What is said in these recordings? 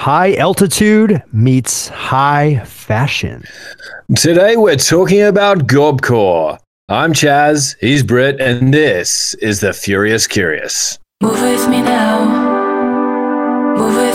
High altitude meets high fashion. Today we're talking about Gorpcore. I'm Chaz, he's Britt, and this is the Furious Curious. Move with me now. Move with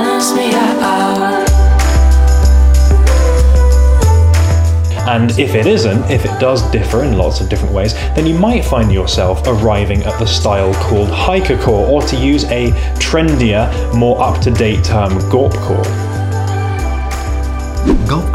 Balance me out. And if it isn't, if it does differ in lots of different ways, then you might find yourself arriving at the style called hikercore, or to use a trendier, more up to date term, gorpcore. Gulp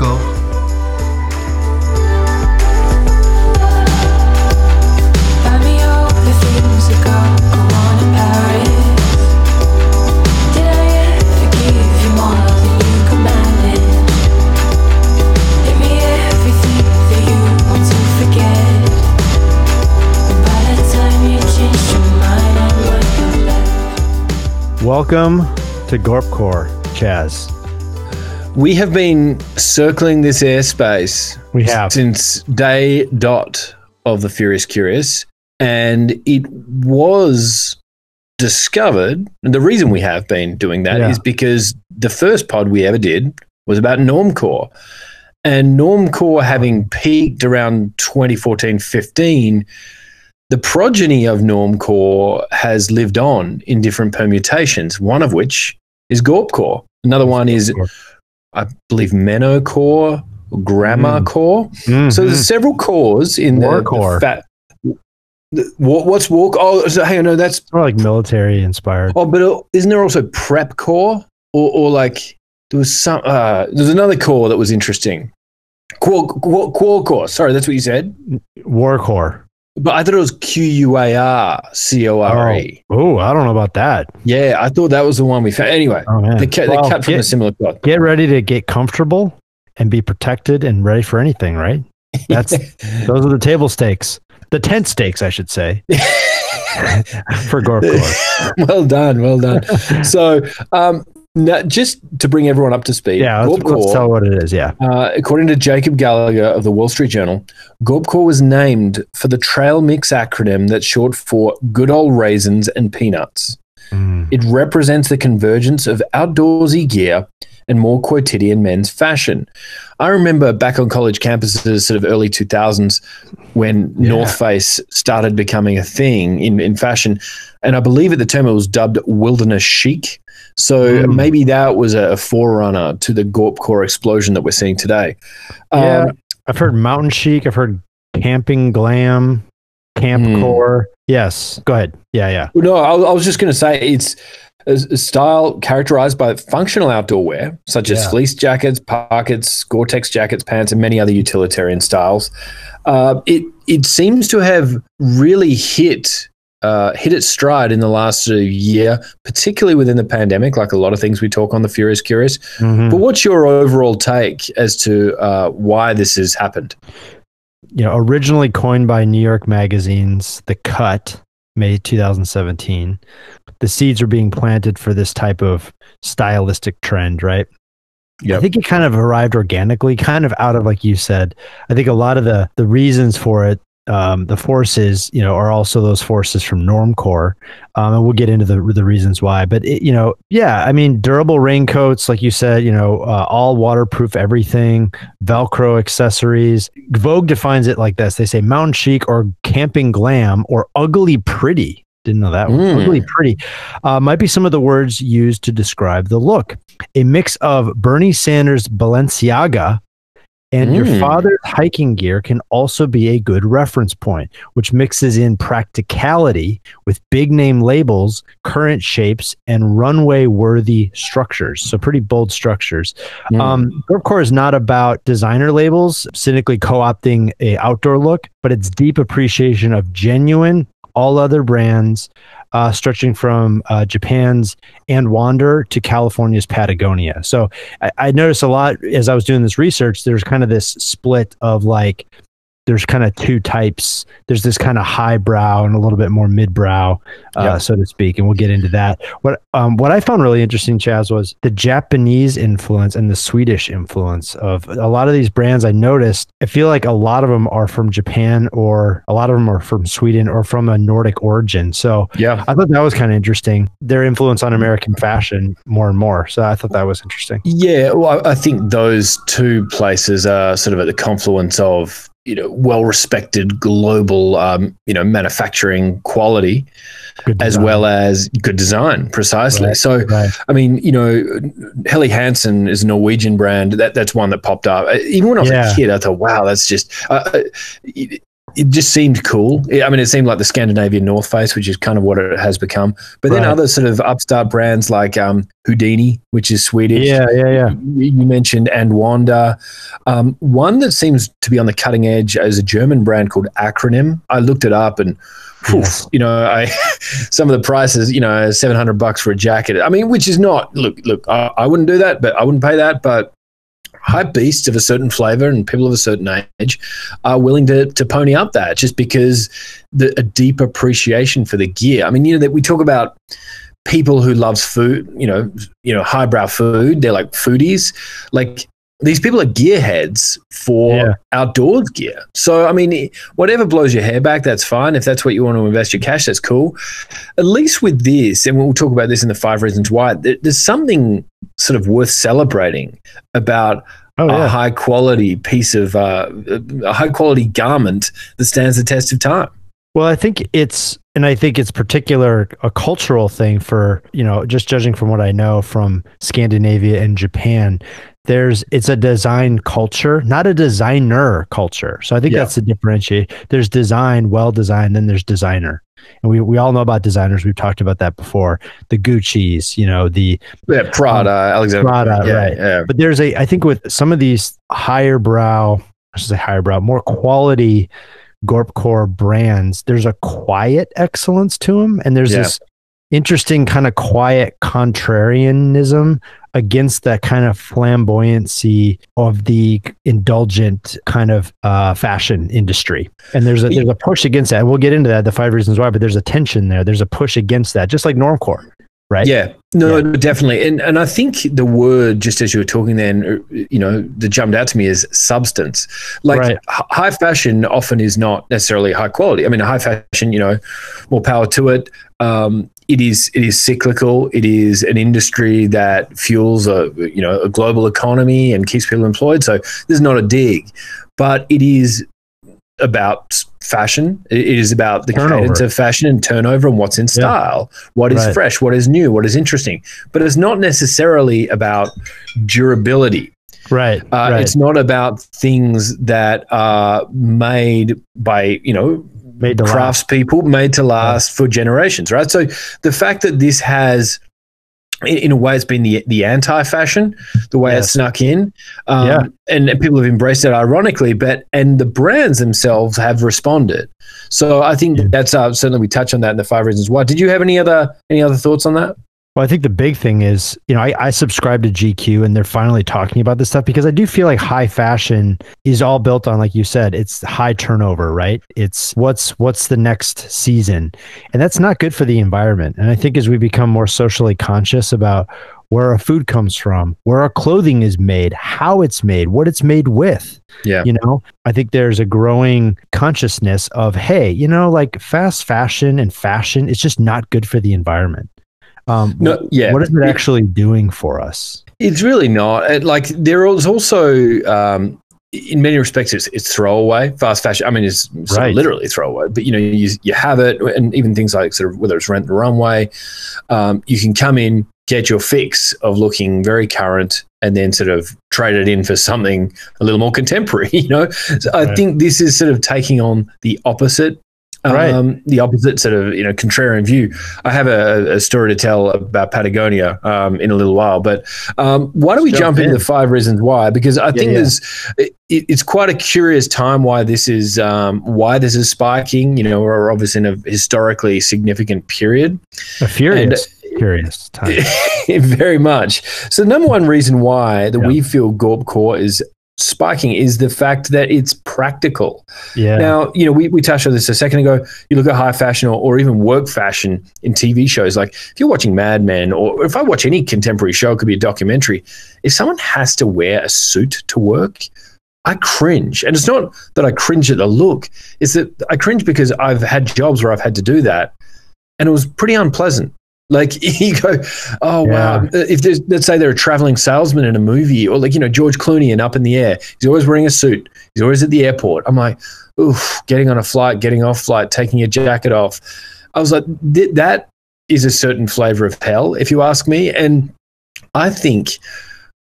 Welcome to Gorpcore, Chaz. We have been circling this airspace We have. since day dot of the Furious Curious, and it was discovered. And the reason we have been doing that is Yeah. because the first pod we ever did was about Normcore. And Normcore having peaked around 2014 15, the progeny of Normcore has lived on in different permutations, one of which is Gorpcore. Another one is, I believe, Menocore, Grammar Core. So Mhm. there's several cores in the, Warcore. the fat. the- what, what's walk? Oh, so, hang on, no, that's More like military inspired. oh, but uh, isn't there also prep core or, or like there was some? Uh, there's another core that was interesting. Qual, qual, qual core. Sorry, that's what you said. Warcore. But I thought it was Q U A R C O R E. Oh, I don't know about that. Yeah, I thought that was the one we found. Anyway, Oh they, cut, Well, they cut from get, a similar cloth. get ready to get comfortable and be protected and ready for anything, right? That's those are the table stakes. The tent stakes, I should say, for Gorpcore. well done, well done. so, um, now, just to bring everyone up to speed, Yeah, let's, let's tell what it is. Yeah. Uh, according to Jacob Gallagher of the Wall Street Journal, Gorpcore was named for the trail mix acronym that's short for good old raisins and peanuts. Mm. It represents the convergence of outdoorsy gear and more quotidian men's fashion. I remember back on college campuses, sort of early 2000s, when Yeah. North Face started becoming a thing in, in fashion. And I believe at the time it was dubbed wilderness chic. So Mm. maybe that was a, forerunner to the Gorpcore explosion that we're seeing today. Yeah. Um, I've heard mountain chic. I've heard camping glam, camp Hmm. core. Yes. Go ahead. Yeah. Yeah. No, I, I was just going to say it's a, a style characterized by functional outdoor wear, such as Yeah. fleece jackets, pockets, Gore-Tex jackets, pants, and many other utilitarian styles. Uh, it it seems to have really hit uh, hit its stride in the last year, particularly within the pandemic. Like a lot of things we talk on the Furious Curious. Mhm. But what's your overall take as to uh, why this has happened? you know, originally coined by New York magazines, The Cut, May 2017, the seeds are being planted for this type of stylistic trend, right? Yeah. I think it kind of arrived organically, kind of out of like you said. I think a lot of the the reasons for it, um, the forces, you know, are also those forces from Normcore, um, and we'll get into the the reasons why. But it, you know, yeah, I mean, durable raincoats, like you said, you know, uh, all waterproof, everything, Velcro accessories. Vogue defines it like this: they say mountain chic or camping glam or ugly pretty. Didn't know that. Mm. Ugly pretty uh, might be some of the words used to describe the look a mix of Bernie Sanders Balenciaga and your Mm. father's hiking gear can also be a good reference point, which mixes in practicality with big name labels, current shapes, and runway worthy structures. So, pretty bold structures. Mm. Um, Gorpcore is not about designer labels cynically co opting a outdoor look, but it's deep appreciation of genuine, all other brands, uh, stretching from uh, Japan's and Wander to California's Patagonia. So I, I noticed a lot as I was doing this research. There's kind of this split of like there's kind of two types. There's this kind of highbrow and a little bit more midbrow, uh, Yep. so to speak, and we'll get into that. What um, what I found really interesting, Chaz, was the Japanese influence and the Swedish influence of a lot of these brands. I noticed. I feel like a lot of them are from Japan, or a lot of them are from Sweden, or from a Nordic origin. So Yeah. I thought that was kind of interesting. Their influence on American fashion more and more. So I thought that was interesting. Yeah, well, I I think those two places are sort of at the confluence of you know well-respected global um, you know manufacturing quality as well as good design, precisely. Right. So, Right. I mean, you know, Helly Hansen is a Norwegian brand. That that's one that popped up. Uh, Even when I was Yeah. a kid, I thought, wow, that's just. Uh, uh, it, it just seemed cool. I mean, it seemed like the Scandinavian North Face, which is kind of what it has become. But then other sort of upstart brands like um, Houdini, which is Swedish. Yeah, yeah, yeah. You mentioned and Wander. Um, one that seems to be on the cutting edge is a German brand called Acronym. I looked it up and, you know, I some of the prices, you know, seven hundred bucks for a jacket. I mean, which is not look, look. I, I wouldn't do that, but I wouldn't pay that. But hype beasts of a certain flavor and people of a certain age are willing to to pony up that just because the a deep appreciation for the gear. I mean, you know that we talk about people who loves food, you know, you know, highbrow food. They're like foodies. Like these people are gearheads for Yeah. outdoors gear. So I mean, whatever blows your hair back, that's fine. If that's what you want to invest your cash, that's cool. At least with this, and we'll talk about this in the five reasons why. There's something sort of worth celebrating about Oh a high quality piece of uh, a high quality garment that stands the test of time. Well, I think it's, and I think it's particular a cultural thing for you know, just judging from what I know from Scandinavia and Japan. There's it's a design culture, not a designer culture. So I think Yeah. that's the differentiate. There's design, well designed, then there's designer. And we, we all know about designers. We've talked about that before. The Gucci's, you know, the Yeah, Prada, um, Alexander Prada, yeah, right. Yeah, but there's a I think with some of these higher brow, I should say higher brow, more quality Gorpcore brands, there's a quiet excellence to them, and there's Yeah. this interesting kind of quiet contrarianism against that kind of flamboyancy of the indulgent kind of uh, fashion industry. And there's a there's a push against that. We'll get into that, the five reasons why, but there's a tension there. There's a push against that, just like normcore, right? Yeah, no, definitely, and and I think the word, just as you were talking, then uh, you know, that jumped out to me is substance. Like Right. high fashion often is not necessarily high quality. I mean, high fashion, you know, more power to it. Um, it is it is cyclical. It is an industry that fuels a you know a global economy and keeps people employed. So this is not a dig, but it is about fashion. It is about the cadence of fashion and turnover and what's in style, what is Right. fresh, what is new, what is interesting. But it's not necessarily about durability. Right. Uh, right. It's not about things that are made by you know Made to last. craftspeople, made to last for generations, right? So the fact that this has in, in a way, it's been the the anti-fashion, the way Yes. it snuck in, um, Yeah. and, and people have embraced it ironically. But and the brands themselves have responded. So I think Yeah. that's uh, certainly we touch on that in the five reasons why. Did you have any other any other thoughts on that? Well, I think the big thing is, you know, I, I subscribe to GQ and they're finally talking about this stuff because I do feel like high fashion is all built on, like you said, it's high turnover, right? It's what's what's the next season. And that's not good for the environment. And I think as we become more socially conscious about where our food comes from, where our clothing is made, how it's made, what it's made with, Yeah. you know, I think there's a growing consciousness of, hey, you know, like fast fashion and fashion is just not good for the environment. Um, No, yeah. what is it actually doing for us? It's really not. It, like there is also, um, in many respects, it's, it's throwaway fast fashion. I mean, it's Right. literally throwaway. But you know, you you have it, and even things like sort of whether it's rent the runway, um, you can come in, get your fix of looking very current, and then sort of trade it in for something a little more contemporary. You know, so I think this is sort of taking on the opposite. Right. Um, the opposite sort of you know contrarian view. I have a, a story to tell about Patagonia um, in a little while, but um, why don't we Let's jump, jump into the five reasons why? Because I think yeah. there's it, it's quite a curious time why this is um, why this is spiking. You know, we're obviously in a historically significant period. A furious, furious time. Very much. So, the number one reason why that Yeah. we feel Gorp Core is spiking is the fact that it's practical. Yeah. Now, you know, we, we touched on this a second ago. You look at high fashion or, or even work fashion in TV shows. Like if you're watching Mad Men or if I watch any contemporary show, it could be a documentary. If someone has to wear a suit to work, I cringe. And it's not that I cringe at the look, it's that I cringe because I've had jobs where I've had to do that. And it was pretty unpleasant. Like you go, oh wow! Yeah. If there's, let's say they're a traveling salesman in a movie, or like you know George Clooney and Up in the Air, he's always wearing a suit. He's always at the airport. I'm like, oof, getting on a flight, getting off flight, taking your jacket off. I was like, th- that is a certain flavor of hell, if you ask me. And I think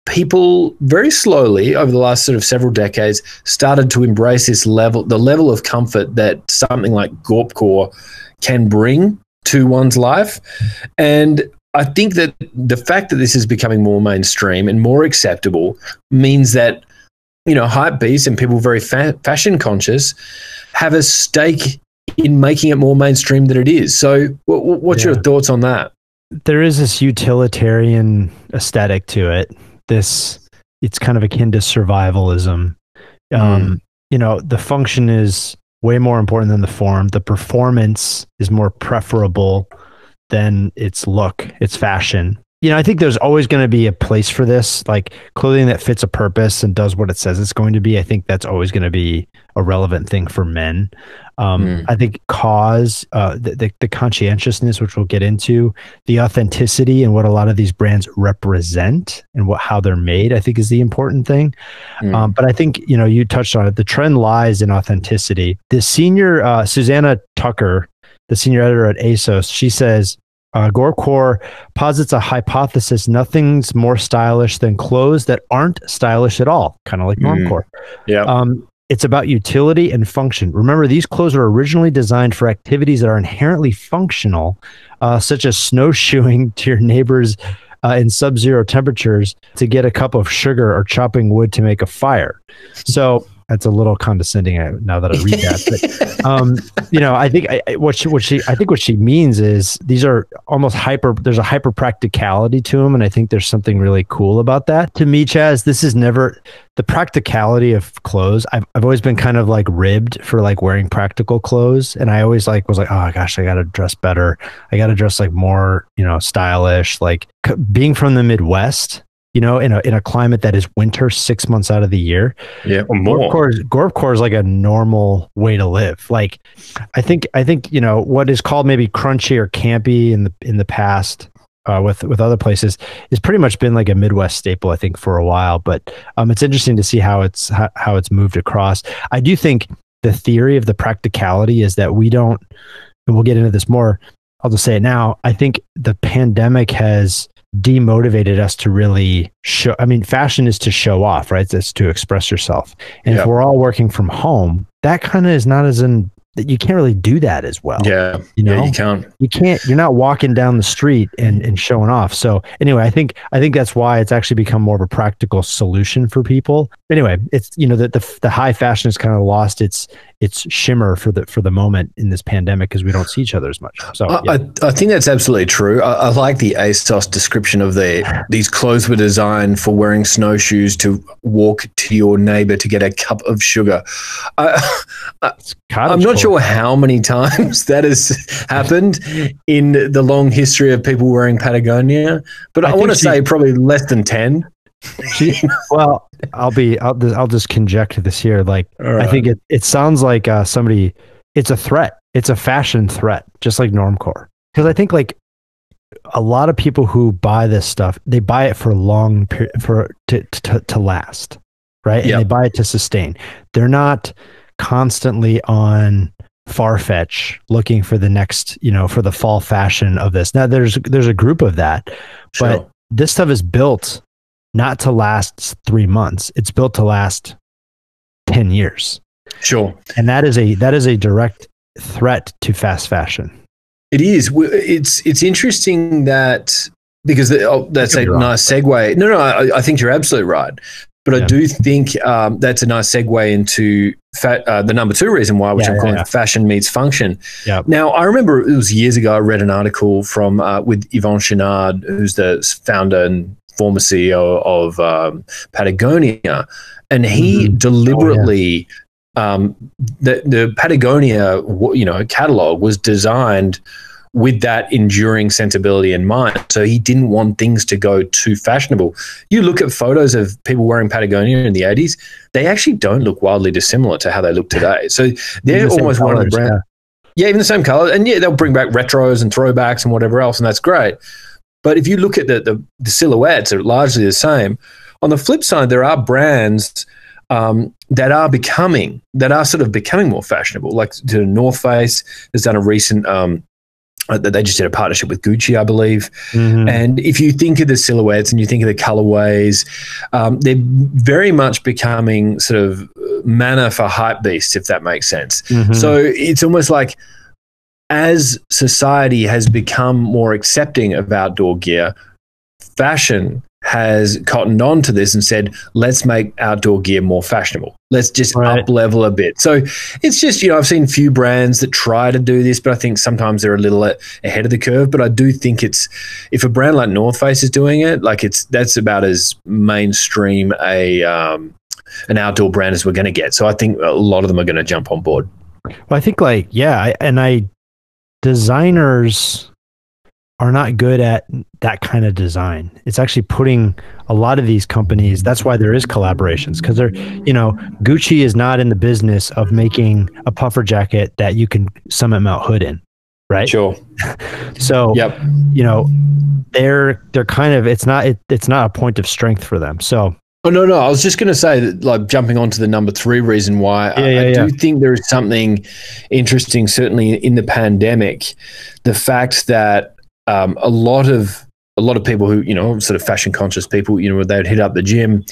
people very slowly over the last sort of several decades started to embrace this level, the level of comfort that something like Gorpcore can bring to one's life. And I think that the fact that this is becoming more mainstream and more acceptable means that, you know, hype beasts and people very fa- fashion conscious have a stake in making it more mainstream than it is. So, w- w- what's your thoughts on that? there is this utilitarian aesthetic to it. This it's kind of akin to survivalism. Um, You know, the function is way more important than the form. The performance is more preferable than its look, its fashion. You know, I think there's always going to be a place for this, like clothing that fits a purpose and does what it says it's going to be. I think that's always going to be a relevant thing for men. Um, Mm. I think cause, uh, the, the, the conscientiousness, which we'll get into, the authenticity and what a lot of these brands represent and what how they're made, I think is the important thing. Mm. Um, but I think you know you touched on it. The trend lies in authenticity. The senior uh, Susanna Tucker, the senior editor at ASOS, she says. Uh, Gorpcore posits a hypothesis nothing's more stylish than clothes that aren't stylish at all, kind of like Mm. Normcore. yeah. Um, it's about utility and function. Remember, these clothes are originally designed for activities that are inherently functional, uh, such as snowshoeing to your neighbors uh, in sub zero temperatures to get a cup of sugar or chopping wood to make a fire. So that's a little condescending now that I read that. But, um, you know, I think I, I- what she, what she, I think what she means is these are almost hyper. There's a hyper practicality to them, and I think there's something really cool about that. To me, Chaz, this is never the practicality of clothes. I've I've always been kind of like ribbed for like wearing practical clothes, and I always like was like, oh gosh, I got to dress better. I got to dress like more, you know, stylish. Like c- being from the Midwest. You know, in a in a climate that is winter six months out of the year, yeah. Or more. Gorpcore is, Gorpcore is like a normal way to live. Like, I think I think you know what is called maybe crunchy or campy in the in the past uh, with with other places has pretty much been like a Midwest staple. I think for a while, but um, it's interesting to see how it's how, how it's moved across. I do think the theory of the practicality is that we don't, and we'll get into this more. I'll just say it now. I think the pandemic has demotivated us to really show i mean fashion is to show off right it's to express yourself and Yeah. if we're all working from home that kind of is not as in that you can't really do that as well Yeah. you know Yeah, you can't. you can't you're not walking down the street and, and showing off so anyway i think i think that's why it's actually become more of a practical solution for people anyway it's you know the the, the high fashion has kind of lost its its shimmer for the for the moment in this pandemic because we don't see each other as much so I, yeah. I, I think that's absolutely true. I, I like the ASOS description of the these clothes were designed for wearing snowshoes to walk to your neighbor to get a cup of sugar. I, I'm not sure how many times that has happened in the long history of people wearing Patagonia, but I I, want to say probably less than 10. well i'll be i'll, i'll just conject this here like All I think it, it sounds like uh, somebody, it's a threat. It's a fashion threat, just like Normcore. Because I think like a lot of people who buy this stuff, they buy it for long, per- for to, to, to last, right? Yep. And they buy it to sustain. They're not constantly on Farfetch looking for the next, you know, for the fall fashion of this. Now there's there's a group of that, Sure. but this stuff is built not to last three months. It's built to last ten years sure. and that is a that is a direct threat to fast fashion. It is. It's it's interesting that because the, oh, that's a wrong, nice segue. No, no, I, I think you're absolutely right. But I do think um, that's a nice segue into fa- uh, the number two reason why, which Yeah, I'm calling yeah. fashion meets function. Yep. Now, I remember it was years ago. I read an article from uh, with Yvon Chouinard, who's the founder and former CEO of um, Patagonia, and he Mhm. deliberately um, the the Patagonia you know catalog was designed with that enduring sensibility in mind. So he didn't want things to go too fashionable. You look at photos of people wearing Patagonia in the 80s, they actually don't look wildly dissimilar to how they look today. So they're the almost one of the colors, brands. Yeah, even the same color. And yeah, they'll bring back retros and throwbacks and whatever else, and that's great. But if you look at the, the, the silhouettes, are largely the same. On the flip side, there are brands um, that are becoming, that are sort of becoming more fashionable. Like the North Face has done a recent, um, uh, they just did a partnership with Gucci, I believe. Mhm. And if you think of the silhouettes and you think of the colorways, um, they're very much becoming sort of manner for hype beasts, if that makes sense. Mhm. So it's almost like as society has become more accepting of outdoor gear, fashion has cottoned on to this and said, let's make outdoor gear more fashionable. Let's just Right. up level a bit. So it's just, you know, I've seen few brands that try to do this, but I think sometimes they're a little a- ahead of the curve. But I do think it's, if a brand like North Face is doing it, like it's, that's about as mainstream a, um, an outdoor brand as we're going to get. So I think a lot of them are going to jump on board. Well, I think like yeah, I, and I designers are not good at that kind of design. It's actually putting a lot of these companies. That's why there is collaborations because they're you know Gucci is not in the business of making a puffer jacket that you can Summit Mount hood in, right? Sure. So Yep. you know they're they're kind of it's not it, it's not a point of strength for them. So Oh no, no. I was just going to say that, like jumping on to the number three reason why I, Yeah, yeah, I yeah. do think there is something interesting, certainly in the pandemic, the fact that um, a lot of a lot of people who you know sort of fashion conscious people you know they'd hit up the gym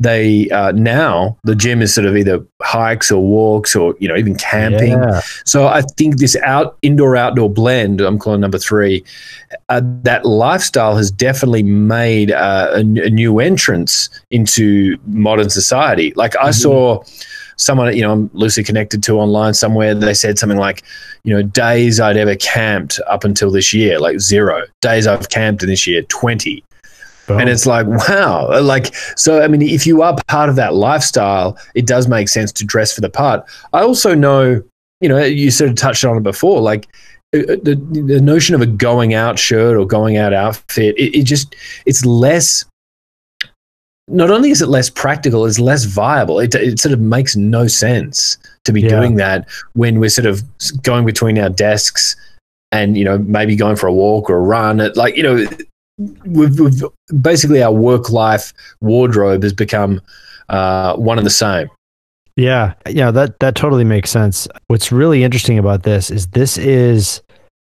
they uh, now the gym is sort of either hikes or walks or you know even camping yeah. so I think this out indoor outdoor blend, I'm calling number three, uh, that lifestyle has definitely made uh, a, a new entrance into modern society. Like I saw someone, you know, I'm loosely connected to online somewhere. They said something like, you know, days I'd ever camped up until this year, like zero days I've camped in this year, twenty. And it's like, wow. Like, so, I mean, if you are part of that lifestyle, it does make sense to dress for the part. I also know, you know, you sort of touched on it before, like uh, uh, the, the notion of a going out shirt or going out outfit, it, it just, it's less, not only is it less practical, it's less viable. It, it sort of makes no sense to be Yeah. doing that when we're sort of going between our desks and, you know, maybe going for a walk or a run. It, like, you know, we've, we've basically our work life wardrobe has become uh, one and the same. Yeah, yeah, that that totally makes sense. What's really interesting about this is this is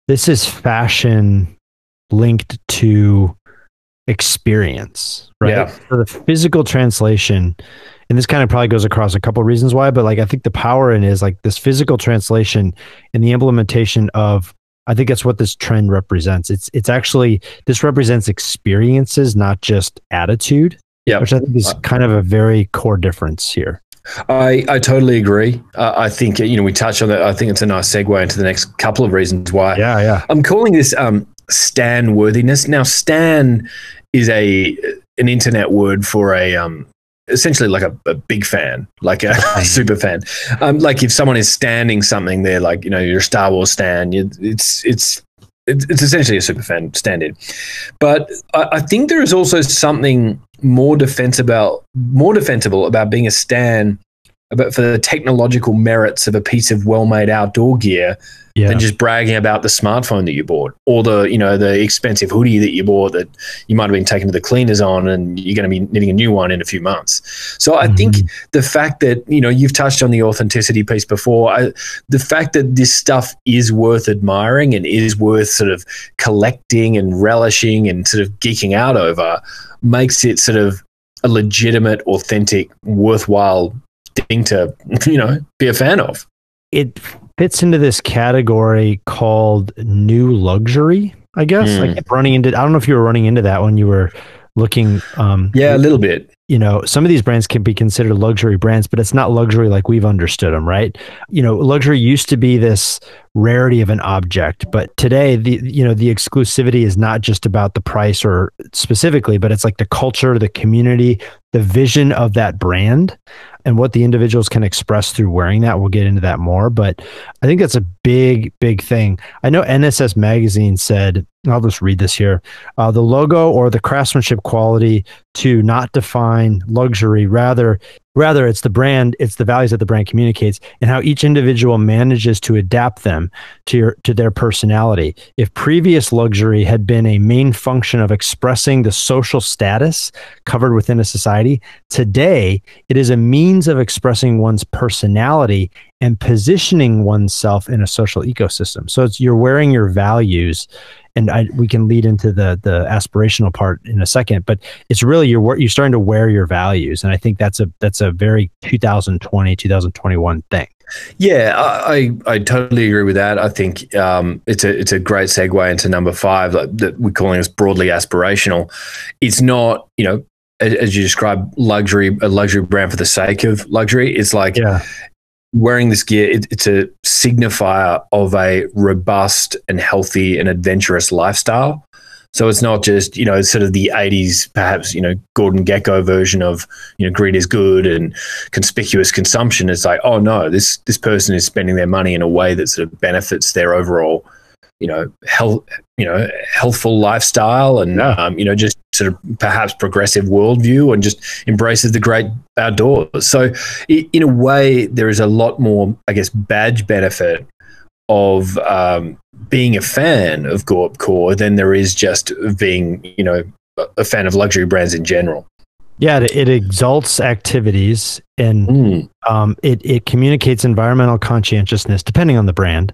this is fashion linked to experience, right? Yeah. So the physical translation, and this kind of probably goes across a couple reasons why, but like I think the power in is like this physical translation and the implementation of I think that's what this trend represents. It's it's actually this represents experiences, not just attitude. Yeah. Which I think is kind of a very core difference here. I, I totally agree. Uh, I think, you know, we touched on that. I think it's a nice segue into the next couple of reasons why Yeah, yeah. I'm calling this um, Stan worthiness. Now, Stan is a an internet word for a um, essentially like a, a big fan, like a, super fan. Um, like if someone is standing something, they're like you know you're a Star Wars stan. You, it's it's it's essentially a super fan stand-in. But I, I think there is also something more defensible more defensible about being a stan about for the technological merits of a piece of well-made outdoor gear Yeah. than just bragging about the smartphone that you bought or the you know the expensive hoodie that you bought that you might have been taken to the cleaners on and you're going to be needing a new one in a few months so i mm-hmm. think the fact that you know you've touched on the authenticity piece before I, the fact that this stuff is worth admiring and is worth sort of collecting and relishing and sort of geeking out over makes it sort of a legitimate authentic worthwhile thing to you know be a fan of it fits into this category called new luxury, I guess. I Hmm. kept running into I don't know if you were running into that when you were looking um yeah a little bit you know, some of these brands can be considered luxury brands, but it's not luxury like we've understood them, right? You know, luxury used to be this rarity of an object, but today the you know, the exclusivity is not just about the price or specifically, but it's like the culture, the community, the vision of that brand and what the individuals can express through wearing that. We'll get into that more, but I think that's a big, big thing. I know NSS Magazine said, I'll just read this here uh, the logo or the craftsmanship quality to not define luxury, rather, Rather, it's the brand, it's the values that the brand communicates and how each individual manages to adapt them to your to their personality. If previous luxury had been a main function of expressing the social status covered within a society, today it is a means of expressing one's personality and positioning oneself in a social ecosystem. So it's you're wearing your values and I, we can lead into the the aspirational part in a second but it's really you're you're starting to wear your values and i think that's a that's a very 2020 2021 thing yeah, I, I totally agree with that. I think um, it's a it's a great segue into number five like, that we're calling this broadly aspirational. It's not you know as you describe luxury a luxury brand for the sake of luxury. It's like yeah wearing this gear, it, it's a signifier of a robust and healthy and adventurous lifestyle. So it's not just, you know, sort of the 80s, perhaps, you know, Gordon Gekko version of, you know, greed is good and conspicuous consumption. It's like, oh no, this this person is spending their money in a way that sort of benefits their overall you know health you know healthful lifestyle and um, you know just sort of perhaps progressive worldview and just embraces the great outdoors. So in a way there is a lot more i guess badge benefit of um, being a fan of Gorp Core than there is just being you know a fan of luxury brands in general yeah, it, it exalts activities and mm. um, it it communicates environmental conscientiousness, depending on the brand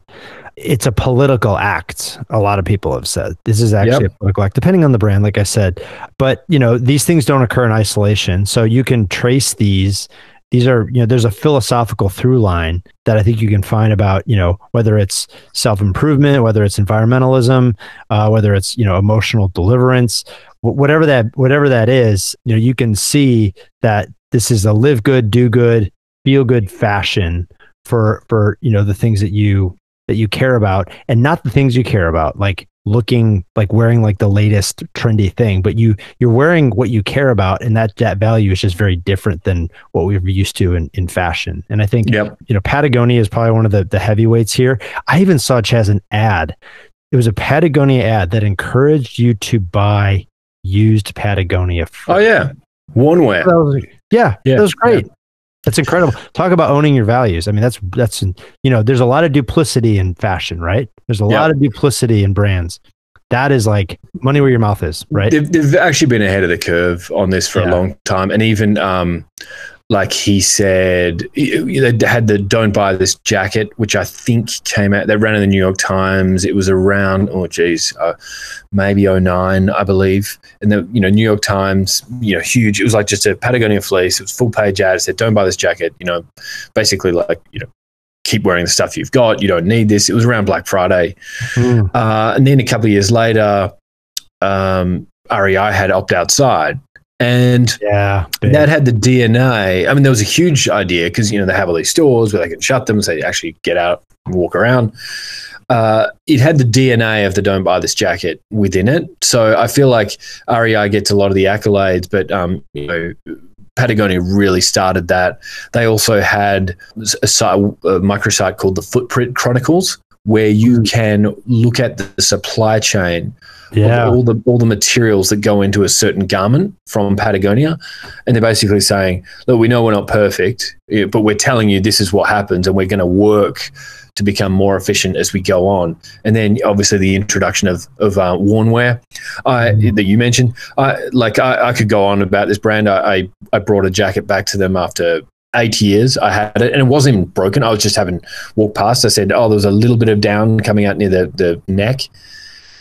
it's a political act a lot of people have said this is actually yep. a political act depending on the brand like i said but you know these things don't occur in isolation so you can trace these these are you know there's a philosophical through line that i think you can find about you know whether it's self-improvement whether it's environmentalism uh, whether it's you know emotional deliverance whatever that whatever that is you know you can see that this is a live good do good feel good fashion for for you know the things that you that you care about and not the things you care about. Like looking like wearing like the latest trendy thing but you you're wearing what you care about and that that value is just very different than what we're used to in, in fashion. And i think yep. you know patagonia is probably one of the the heavyweights here. I even saw chaz an ad. It was a patagonia ad that encouraged you to buy used patagonia oh yeah. One way. Yeah, yeah, that was great. Yeah. That's incredible. Talk about owning your values. I mean, that's that's you know, there's a lot of duplicity in fashion, right? There's a lot of duplicity in brands. That is like money where your mouth is, right? They've, they've actually been ahead of the curve on this for yeah. a long time, and even um, like he said, they had the "Don't buy this jacket," which I think came out. They ran in the New York Times. It was around oh geez, uh, maybe 09, I believe. And the you know New York Times, you know, huge. It was like just a Patagonia fleece. It was full page ad. It said, "Don't buy this jacket." You know, basically like you know keep wearing the stuff you've got. You don't need this. It was around Black Friday. Mm. Uh, and then a couple of years later, um, REI had opt outside. And yeah, big. that had the DNA. I mean, there was a huge idea because you know they have all these stores where they can shut them, so they actually get out and walk around. Uh, it had the DNA of the "Don't buy this jacket" within it. So I feel like REI gets a lot of the accolades, but um, you know, Patagonia really started that. They also had a, site, a microsite called the Footprint Chronicles, where you can look at the supply chain yeah. all the all the materials that go into a certain garment from Patagonia, and they're basically saying, "Look, we know we're not perfect, but we're telling you this is what happens, and we're going to work to become more efficient as we go on." And then obviously the introduction of of uh, Worn Wear I, mm-hmm. that you mentioned, I, like I, I, could go on about this brand. I, I I brought a jacket back to them after eight years I had it and it wasn't even broken. I was just having walked past. I said, Oh, there was a little bit of down coming out near the, the neck.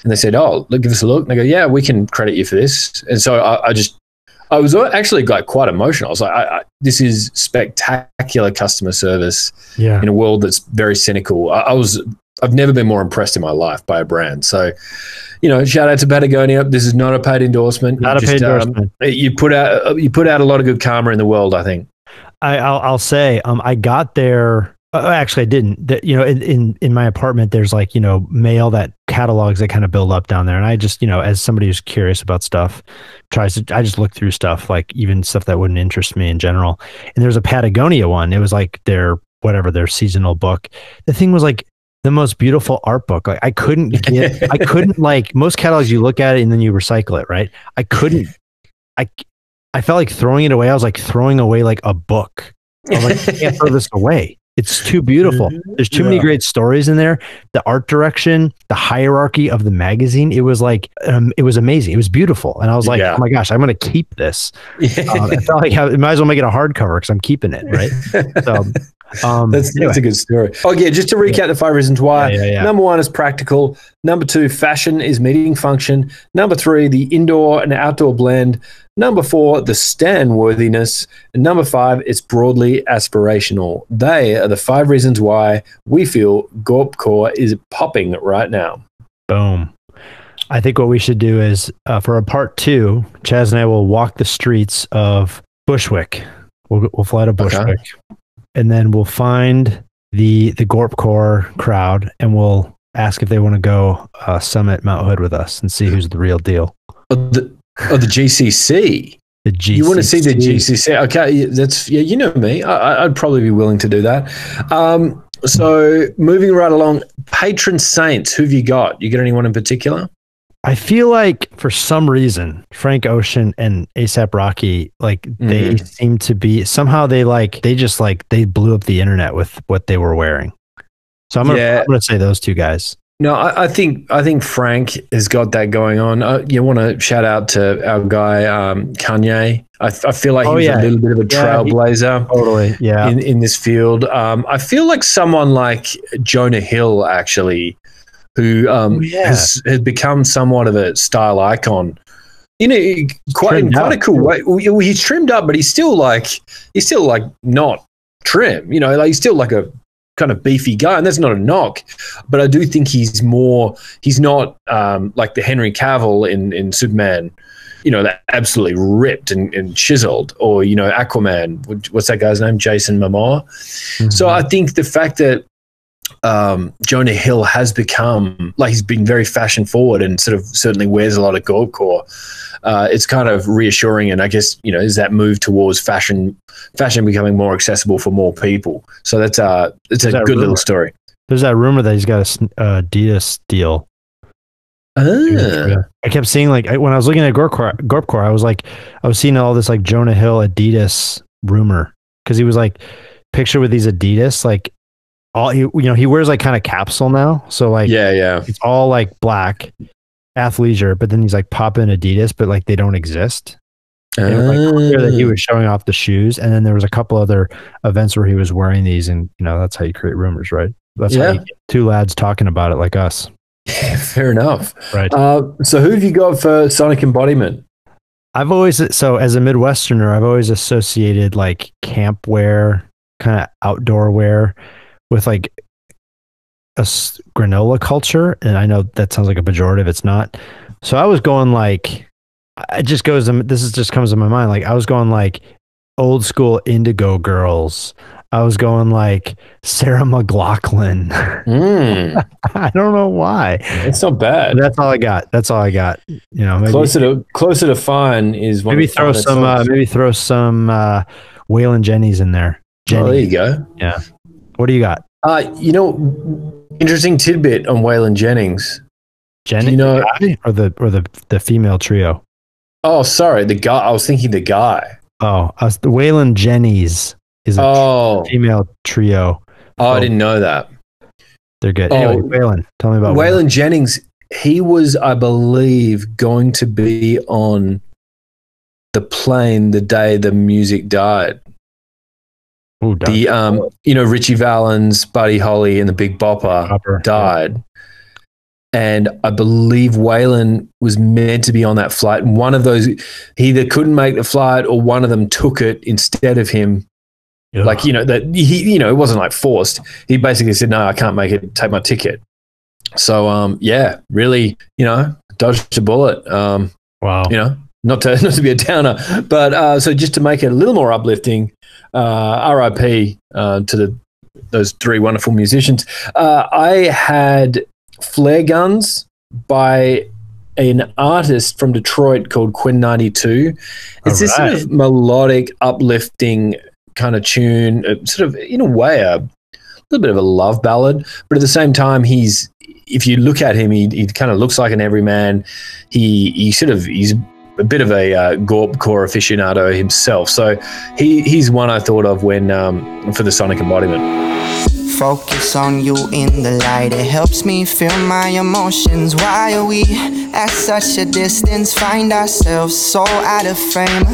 And they said, "Oh, look, give us a look." And they go, "Yeah, we can credit you for this." And so I, I just, I was actually like quite emotional. I was like, I, I, "This is spectacular customer service yeah. in a world that's very cynical." I, was I've never been more impressed in my life by a brand. So, you know, shout out to Patagonia. This is not a paid endorsement. Not You a paid um, endorsement. you put out you put out a lot of good karma in the world. I think. I, I'll, I'll say, um, I got there. Uh, actually, I didn't. The- you know, in, in in my apartment, there's like you know mail that catalogs that kind of build up down there, and I just you know, as somebody who's curious about stuff, tries to. I just look through stuff like even stuff that wouldn't interest me in general. And there's a Patagonia one. It was like their whatever their seasonal book. The thing was like the most beautiful art book. Like I couldn't get. I couldn't like most catalogs. You look at it and then you recycle it, right? I couldn't. I I felt like throwing it away. I was like throwing away like a book. I was like, I can't throw this away. It's too beautiful. There's too many great stories in there. The art direction, the hierarchy of the magazine, it was like, um, it was amazing. It was beautiful. And I was like, Yeah. oh my gosh, I'm going to keep this. Yeah. Um, I felt like I might as well make it a hardcover because I'm keeping it. Right. So, um, That's, anyway. that's a good story. Oh yeah, just to recap the five reasons why. Yeah, yeah, yeah. Number one is practical. Number two, fashion is meeting function. Number three, the indoor and outdoor blend. Number four, the stand worthiness. And number five, it's broadly aspirational. They are the five reasons why we feel Gorp Core is popping right now. Boom. I think what we should do is uh, for a part two, Chaz and I will walk the streets of Bushwick. We'll, we'll fly to Bushwick and then we'll find the the Gorp Core crowd and we'll ask if they want to go uh, summit Mount Hood with us and see who's the real deal. The, oh, the GCC. The GCC. You want to see the GCC? Okay, that's yeah. You know me. I, I'd probably be willing to do that. Um, so moving right along, patron saints. Who've you got? You got anyone in particular? I feel like for some reason Frank Ocean and ASAP Rocky like they Mhm. seem to be somehow they like they just like they blew up the internet with what they were wearing. So I'm gonna, Yeah. I'm gonna say those two guys. No, I, I think I think Frank has got that going on. Uh, you want to shout out to our guy um, Kanye. I, I feel like Oh, he's yeah. a little bit of a Yeah, he- trailblazer. Totally. Yeah. in, in this field. Um, I feel like someone like Jonah Hill, actually, who um, Oh, yeah. has, has become somewhat of a style icon. You know, quite in quite a cool way. Well, He's trimmed up, but he's still like he's still like not trim. You know, like he's still like a kind of beefy guy, and that's not a knock. But I do think he's more. He's not um, like the Henry Cavill in in Superman. You know, that absolutely ripped and, and chiseled, or you know, Aquaman. What's that guy's name? Jason Momoa. Mm-hmm. So I think the fact that um, Jonah Hill has become like he's been very fashion forward and sort of certainly wears a lot of gold core. Uh, it's kind of reassuring, and I guess you know is that move towards fashion, fashion becoming more accessible for more people. So that's uh, it's a Is that good little story. There's that rumor that he's got a uh, Adidas deal. Ah, I kept seeing like I, when I was looking at Gorpcore, Gorpcore, I was like, I was seeing all this like Jonah Hill Adidas rumor because he was like picture with these Adidas like all he, you know he wears like kind of capsule now, so like yeah, yeah. it's all like black athleisure, but then he's like popping Adidas, but like they don't exist. And it was, like, clear that he Ah. was showing off the shoes, and then there was a couple other events where he was wearing these, and you know that's how you create rumors, right? That's how Yeah. you get two lads talking about it like us, Yeah, fair enough. right? Uh, so who have you got for Sonic embodiment? I've always so as a Midwesterner, I've always associated like camp wear, kind of outdoor wear, with like a s- granola culture, and I know that sounds like a pejorative. It's not. So I was going like, it just goes. This is just comes to my mind. Like I was going like old school Indigo girls. I was going like Sarah McLachlan. Mm, I don't know why. It's not bad. That's all I got. That's all I got. You know, maybe, closer to closer to fun is maybe throw some uh, maybe throw some uh Waylon Jennings in there. Oh, there you go. What do you got? Uh, you know, interesting tidbit on Waylon Jennings. Jenny you know- or the or the the female trio? Oh, sorry, the guy. I was thinking the guy. Oh, the Waylon Jennings is a Oh, female trio. oh, I didn't know that. They're good. Oh. Anyway, Waylon, tell me about Waylon. Waylon Jennings. He was, I believe, going to be on the plane the day the music died. Ooh, The um, you know, Ritchie Valens, Buddy Holly, and the Big Bopper Hopper. died. And I believe Waylon was meant to be on that flight. And one of those, he either couldn't make the flight or one of them took it instead of him. Yeah. Like, you know, that he, you know, it wasn't like forced. He basically said, no, I can't make it, take my ticket. So um, yeah, really, you know, dodged a bullet. Um, Wow. you know, not to not to be a downer, but uh, so just to make it a little more uplifting, uh, RIP uh, to the those three wonderful musicians. Uh, I had flare guns by an artist from Detroit called Quinn ninety two. It's this sort of melodic, uplifting kind of tune, uh, sort of in a way a little bit of a love ballad, but at the same time, he's if you look at him, he, he kind of looks like an everyman. He he sort of he's a bit of a uh, Gorp core aficionado himself. So he he's one I thought of when um, for the sonic embodiment. Focus on you in the light, it helps me feel my emotions. Why are we at such a distance? Find ourselves so out of frame.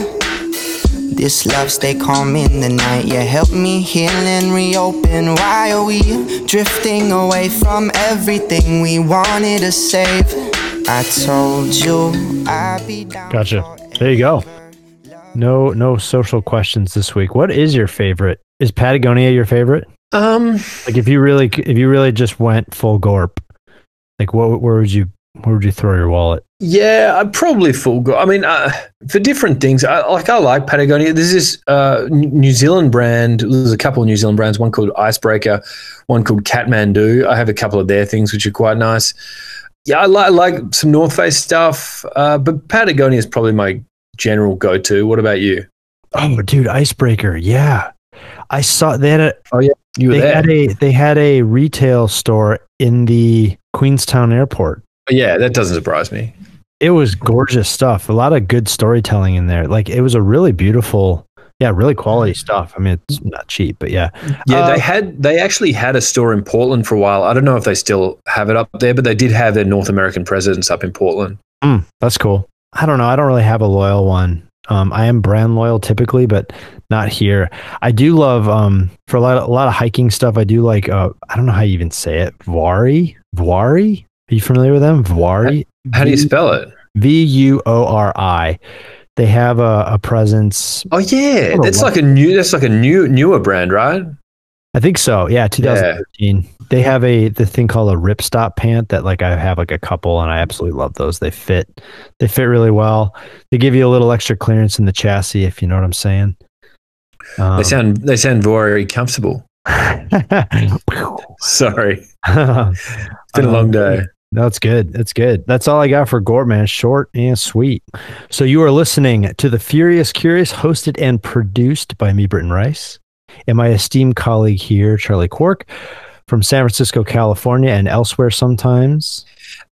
This love stay calm in the night, yeah, help me heal and reopen. Why are we drifting away from everything we wanted to save? I told you I'd be down. Gotcha. There you go. No, no social questions this week. What is your favorite? Is Patagonia your favorite? Um, Like, if you really, if you really just went full Gorp, like, what, where would you, where would you throw your wallet? Yeah, I probably full go. I mean, uh, for different things, I, like I like Patagonia. There's this uh, N- New Zealand brand. There's a couple of New Zealand brands. One called Icebreaker, one called Kathmandu. I have a couple of their things which are quite nice. Yeah, I like like some North Face stuff, uh, but Patagonia is probably my general go-to. What about you? Oh, dude, Icebreaker. Yeah, I saw they had a oh yeah You were they there. had a they had a retail store in the Queenstown airport. yeah, that doesn't surprise me. It was gorgeous stuff. A lot of good storytelling in there. Like it was a really beautiful, yeah, really quality stuff. I mean, it's not cheap, but yeah. Yeah, Uh, they had they actually had a store in Portland for a while. I don't know if they still have it up there, but they did have their North American presence up in Portland. Mm, that's cool. I don't know. I don't really have a loyal one. Um, I am brand loyal typically, but not here. I do love um for a lot of, a lot of hiking stuff. I do like uh I don't know how you even say it. Voiri, Voiri. Are you familiar with them? Voiri. How do you spell it? V U O R I. They have a, a presence. Oh yeah, that's like a new that's like a new newer brand, right? I think so. Yeah, 2013. They have a the thing called a ripstop pant that like I have like a couple and I absolutely love those. They fit. They fit really well. They give you a little extra clearance in the chassis if you know what I'm saying. Um, they sound they sound very comfortable. Sorry, it's been a long day. That's good. That's good. That's all I got for Gore, man. Short and sweet. So you are listening to the Furious Curious, hosted and produced by me, Britton Rice, and my esteemed colleague here, Charlie Quark, from San Francisco, California, and elsewhere sometimes.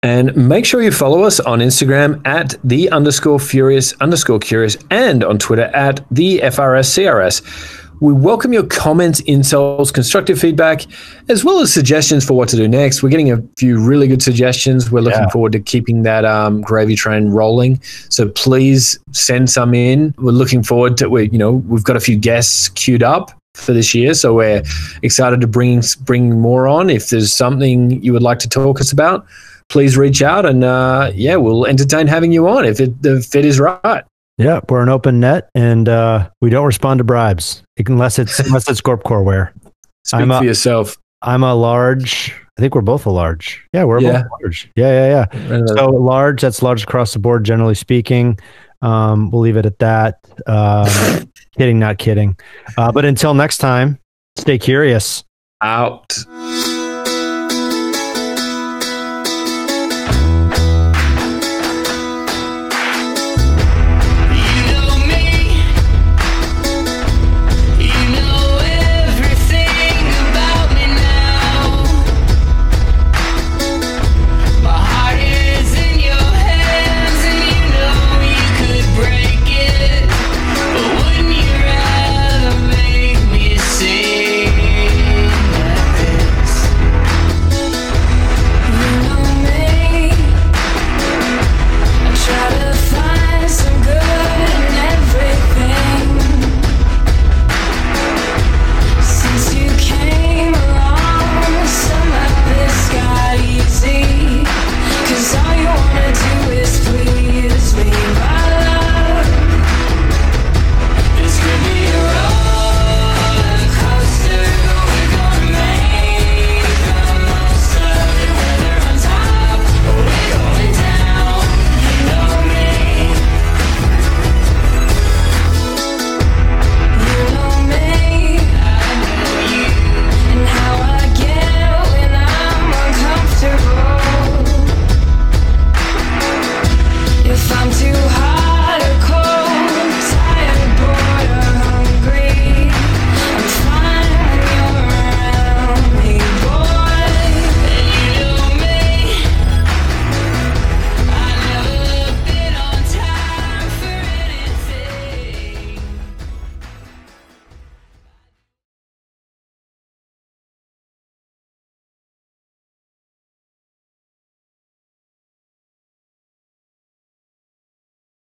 And make sure you follow us on Instagram at the underscore furious underscore curious and on Twitter at the FRSCRS. We welcome your comments, insults, constructive feedback, as well as suggestions for what to do next. We're getting a few really good suggestions. We're looking Yeah. forward to keeping that um, gravy train rolling. So please send some in. We're looking forward to we, you know, we've got a few guests queued up for this year, so we're excited to bring bring more on. If there's something you would like to talk us about, please reach out and uh, yeah, we'll entertain having you on if it, the fit is right. Yeah, we're an open net, and uh, we don't respond to bribes unless it's unless it's Gorpcore wear. Speak I'm a- for yourself. I'm a large. I think we're both a large. Yeah, we're Yeah. both large. Yeah, yeah, yeah. So large, that's large across the board, generally speaking. Um, we'll leave it at that. Um, kidding, not kidding. Uh, but until next time, stay curious. Out.